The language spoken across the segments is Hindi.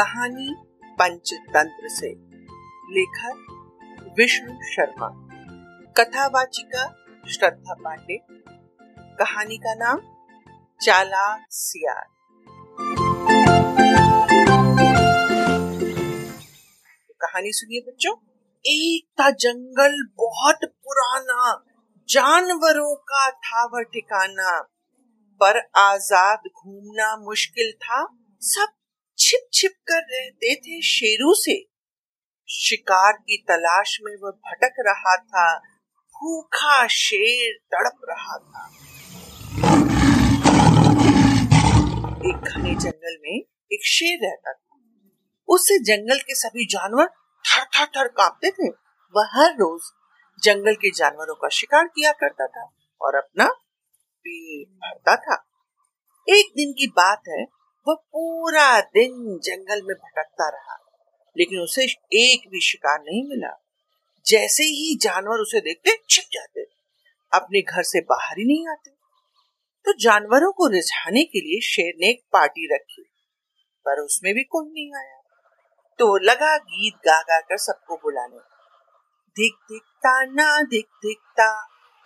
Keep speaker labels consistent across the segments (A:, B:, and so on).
A: कहानी पंचतंत्र से। लेखक विष्णु शर्मा। कथावाचिका श्रद्धा पांडे। कहानी का नाम चालाक सियार। कहानी सुनिए बच्चों। एक था जंगल बहुत पुराना, जानवरों का था वह ठिकाना। पर आज़ाद घूमना मुश्किल था, सब छिप छिप कर रहते थे शेरों से। शिकार की तलाश में वह भटक रहा था, भूखा शेर तड़प रहा था। एक घने जंगल में एक शेर रहता था। उससे जंगल के सभी जानवर थर थर थर कांपते थे। वह हर रोज जंगल के जानवरों का शिकार किया करता था और अपना पेट भरता था। एक दिन की बात है वह पूरा दिन जंगल में भटकता रहा, लेकिन उसे एक भी शिकार नहीं मिला। जैसे ही जानवर उसे देखते छिप जाते, अपने घर से बाहर ही नहीं आते। तो जानवरों को रिझाने के लिए शेर ने एक पार्टी रखी, पर उसमें भी कोई नहीं आया। तो लगा गीत गा गा कर सबको बुलाने। दिख दिखता ना दिख दिखता,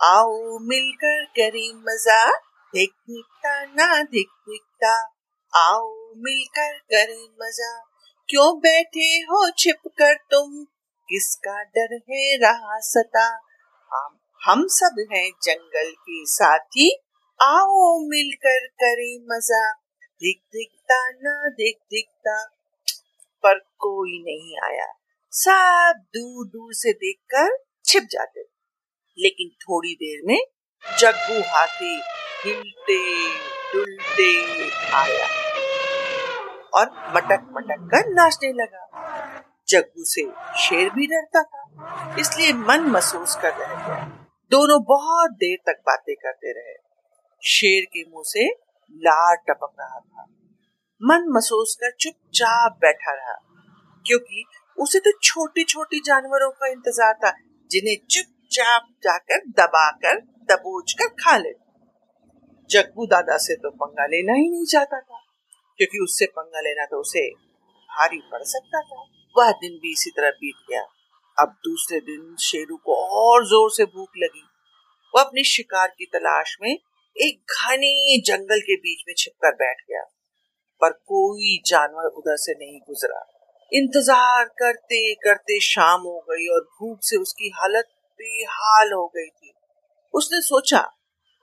A: आओ मिलकर करें मज़ा दिख दिखता ना दिख दिखता आओ मिलकर करें मज़ा। क्यों बैठे हो छिप कर तुम? किसका डर है रहा सता? हम हम सब हैं जंगल के साथी। आओ मिलकर करें मज़ा। दिख दिखता ना दिख दिखता, पर कोई नहीं आया। सब दूर दूर से देखकर छिप जाते। लेकिन थोड़ी देर में जग्गू हाथी हिलते डुलते आया। और मटक मटक कर नाचने लगा। जग्गू से शेर भी डरता था, इसलिए मन महसूस कर रह गया दोनों बहुत देर तक बातें करते रहे। शेर के मुँह से लार टपक रहा था। मन महसूस कर चुपचाप बैठा रहा, क्योंकि उसे तो छोटी छोटी जानवरों का इंतज़ार था, जिन्हें चुपचाप जाकर दबाकर दबोच कर खा ले। जग्गू दादा से तो पंगा लेना ही नहीं चाहता था। क्योंकि उससे पंगा लेना तो उसे भारी पड़ सकता था। वह दिन भी इसी तरह बीत गया। अब दूसरे दिन शेरू को और ज़ोर से भूख लगी। वह अपने शिकार की तलाश में एक घने जंगल के बीच में छिपकर बैठ गया। पर कोई जानवर उधर से नहीं गुजरा। इंतज़ार करते करते शाम हो गई और भूख से उसकी हालत बेहाल हो गई थी। उसने सोचा,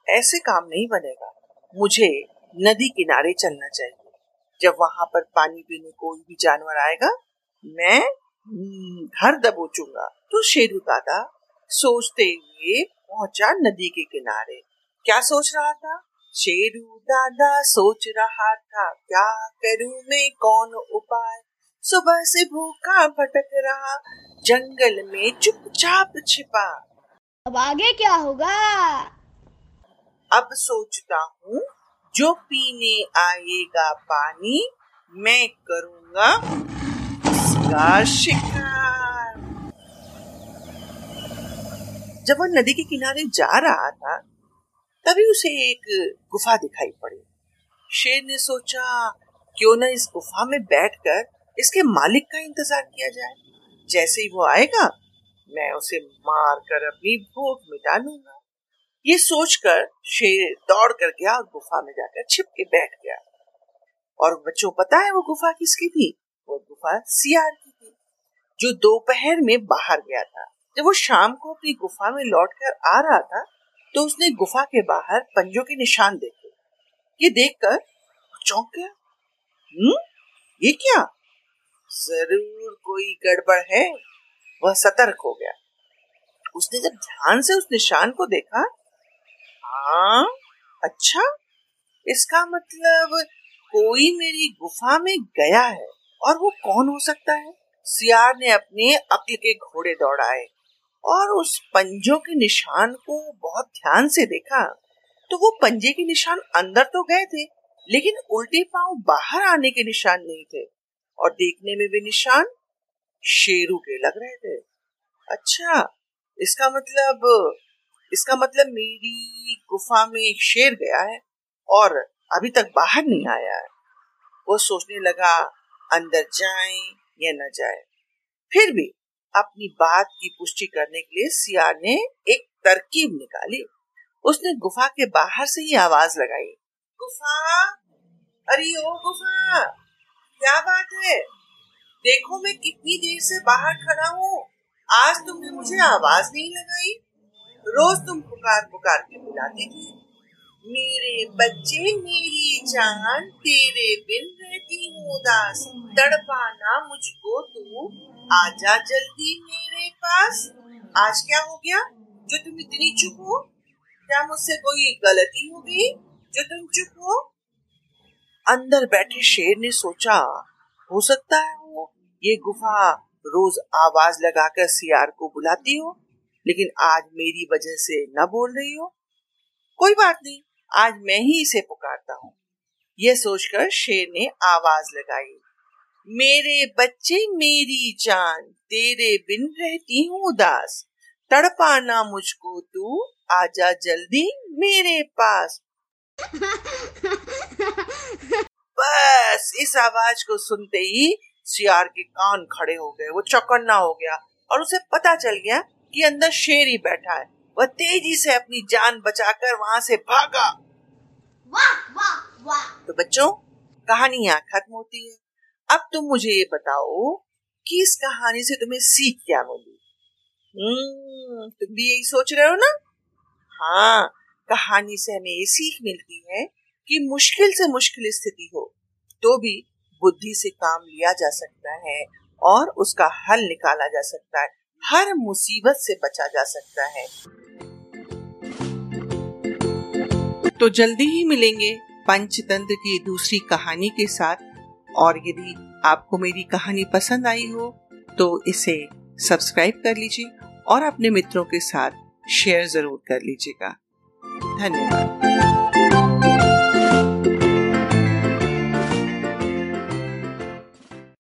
A: ऐसे काम नहीं बनेगा। मुझे नदी किनारे चलना चाहिए। जब वहाँ पर पानी पीने कोई भी जानवर आएगा मैं घर दबोचूँगा। तो शेरू दादा सोचते हुए पहुँचा नदी के किनारे। क्या सोच रहा था? शेरू दादा सोच रहा था क्या करूँ मैं कौन उपाय? सुबह से भूखा भटक रहा जंगल में चुपचाप छिपा।
B: अब आगे क्या होगा?
A: अब सोचता हूँ जो पीने आएगा पानी, मैं करूँगा उसका शिकार। जब वह नदी के किनारे जा रहा था, तभी उसे एक गुफा दिखाई पड़ी। शेर ने सोचा, क्यों न इस गुफा में बैठकर इसके मालिक का इंतज़ार किया जाए। जैसे ही वो आएगा, मैं उसे मार कर अपनी भूख मिटा लूँगा। ये सोचकर शेर दौड़ कर गया और गुफा में जाकर छिप के बैठ गया। और बच्चों, पता है वो गुफा किसकी थी? वो गुफा सियार की थी, जो दोपहर में बाहर गया था। जब वो शाम को अपनी गुफा में लौट कर आ रहा था तो उसने गुफा के बाहर पंजों के निशान देखे। ये देखकर चौंक गया। हम्म ये क्या? ज़रूर कोई गड़बड़ है। वह सतर्क हो गया। उसने जब ध्यान से उस निशान को देखा हाँ? अच्छा इसका मतलब कोई मेरी गुफा में गया है और वो कौन हो सकता है? सियार ने अपने अक्ल के घोड़े दौड़ाए और उस पंजों के निशान को बहुत ध्यान से देखा। तो वो पंजे के निशान अंदर तो गए थे, लेकिन उल्टे पाँव बाहर आने के निशान नहीं थे और देखने में भी निशान शेरू के लग रहे थे। अच्छा इसका मतलब इसका मतलब मेरी गुफा में एक शेर गया है और अभी तक बाहर नहीं आया है। वो सोचने लगा, अंदर जाए या न जाए। फिर भी अपनी बात की पुष्टि करने के लिए सियार ने एक तरकीब निकाली। उसने गुफा के बाहर से ही आवाज़ लगाई, गुफा! अरे ओ गुफा! क्या बात है? देखो मैं कितनी देर से बाहर खड़ा हूँ। आज तुमने मुझे आवाज़ नहीं लगाई। रोज तुम पुकार पुकार के बुलाती थी। मेरे बच्चे, मेरी जान, तेरे बिन रहती हूँ उदास। तड़पाना मुझको तू। आजा जल्दी मेरे पास। आज क्या हो गया? जो तुम इतनी चुप हो? क्या मुझसे कोई गलती हो गई? जो तुम चुप हो? अंदर बैठे शेर ने सोचा, हो सकता है वो ये गुफा रोज आवाज़ लगाकर सियार को बुलाती हो। लेकिन आज मेरी वजह से न बोल रही हो। कोई बात नहीं, आज मैं ही इसे पुकारता हूँ। यह सोचकर शेर ने आवाज़ लगाई, मेरे बच्चे, मेरी जान, तेरे बिन रहती हूँ उदास। तड़पाना मुझको तू, आजा जल्दी मेरे पास। बस, इस आवाज़ को सुनते ही सियार के कान खड़े हो गए, वो चौकन्ना हो गया और उसे पता चल गया कि अंदर शेर ही बैठा है। वह तेज़ी से अपनी जान बचाकर वहाँ से भागा।
B: वाह वाह वाह।
A: तो बच्चों कहानी यहाँ खत्म होती है। अब तुम मुझे ये बताओ कि इस कहानी से तुम्हें सीख क्या मिली? हम्म तुम भी यही सोच रहे हो ना? हाँ कहानी से हमें ये सीख मिलती है कि मुश्किल से मुश्किल स्थिति हो तो भी बुद्धि से काम लिया जा सकता है और उसका हल निकाला जा सकता है। हर मुसीबत से बचा जा सकता है। तो जल्दी ही मिलेंगे पंचतंत्र की दूसरी कहानी के साथ। और यदि आपको मेरी कहानी पसंद आई हो तो इसे सब्सक्राइब कर लीजिए और अपने मित्रों के साथ शेयर ज़रूर कर लीजिएगा। धन्यवाद।